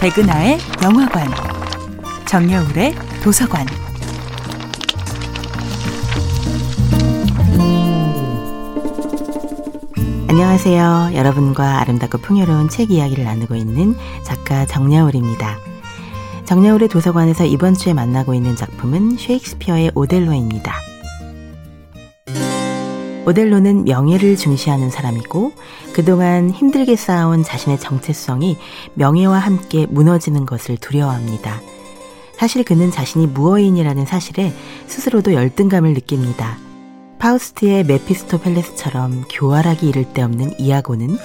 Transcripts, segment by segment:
백은하의 영화관, 정여울의 도서관. 안녕하세요. 여러분과 아름답고 풍요로운 책 이야기를 나누고 있는 작가 정여울입니다. 정여울의 도서관에서 이번 주에 만나고 있는 작품은 셰익스피어의 오델로입니다. 오델로는 명예를 중시하는 사람이고 그동안 힘들게 쌓아온 자신의 정체성이 명예와 함께 무너지는 것을 두려워합니다. 사실 그는 자신이 무어인이라는 사실에 스스로도 열등감을 느낍니다. 파우스트의 메피스토펠레스처럼 교활하기 이를 데 없는 이아고는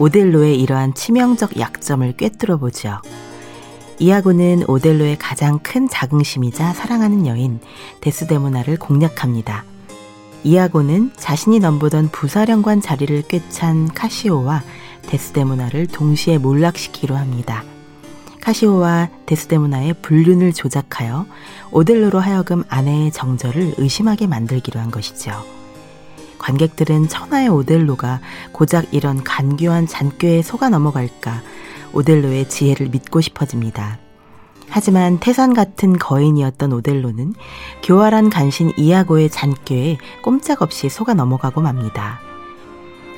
오델로의 이러한 치명적 약점을 꿰뚫어 보죠. 이아고는 오델로의 가장 큰 자긍심이자 사랑하는 여인 데스데모나를 공략합니다. 이아고는 자신이 넘보던 부사령관 자리를 꿰찬 카시오와 데스데모나를 동시에 몰락시키기로 합니다. 카시오와 데스데모나의 불륜을 조작하여 오델로로 하여금 아내의 정절을 의심하게 만들기로 한 것이죠. 관객들은 천하의 오델로가 고작 이런 간교한 잔꾀에 속아 넘어갈까 오델로의 지혜를 믿고 싶어집니다. 하지만 태산 같은 거인이었던 오델로는 교활한 간신 이아고의 잔꾀에 꼼짝없이 속아 넘어가고 맙니다.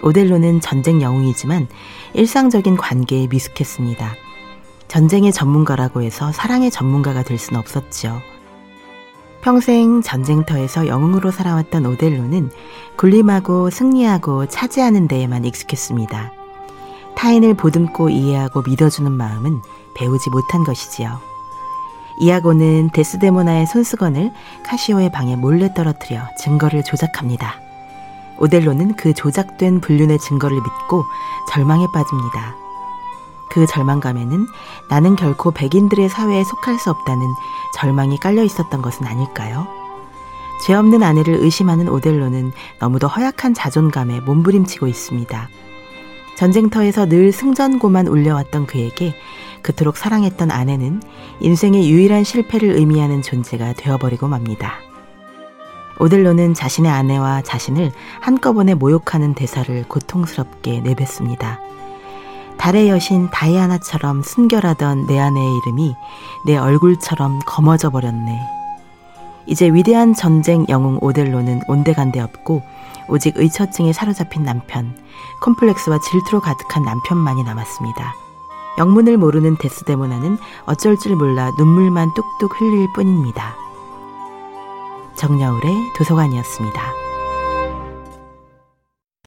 오델로는 전쟁 영웅이지만 일상적인 관계에 미숙했습니다. 전쟁의 전문가라고 해서 사랑의 전문가가 될 수는 없었죠. 평생 전쟁터에서 영웅으로 살아왔던 오델로는 군림하고 승리하고 차지하는 데에만 익숙했습니다. 타인을 보듬고 이해하고 믿어주는 마음은 배우지 못한 것이지요. 이아고는 데스데모나의 손수건을 카시오의 방에 몰래 떨어뜨려 증거를 조작합니다. 오델로는 그 조작된 불륜의 증거를 믿고 절망에 빠집니다. 그 절망감에는 나는 결코 백인들의 사회에 속할 수 없다는 절망이 깔려 있었던 것은 아닐까요? 죄 없는 아내를 의심하는 오델로는 너무도 허약한 자존감에 몸부림치고 있습니다. 전쟁터에서 늘 승전고만 울려왔던 그에게 그토록 사랑했던 아내는 인생의 유일한 실패를 의미하는 존재가 되어버리고 맙니다. 오델로는 자신의 아내와 자신을 한꺼번에 모욕하는 대사를 고통스럽게 내뱉습니다. 달의 여신 다이아나처럼 순결하던 내 아내의 이름이 내 얼굴처럼 검어져 버렸네. 이제 위대한 전쟁 영웅 오델로는 온데간데 없고 오직 의처증에 사로잡힌 남편, 콤플렉스와 질투로 가득한 남편만이 남았습니다. 영문을 모르는 데스데모나는 어쩔 줄 몰라 눈물만 뚝뚝 흘릴 뿐입니다. 정여울의 도서관이었습니다.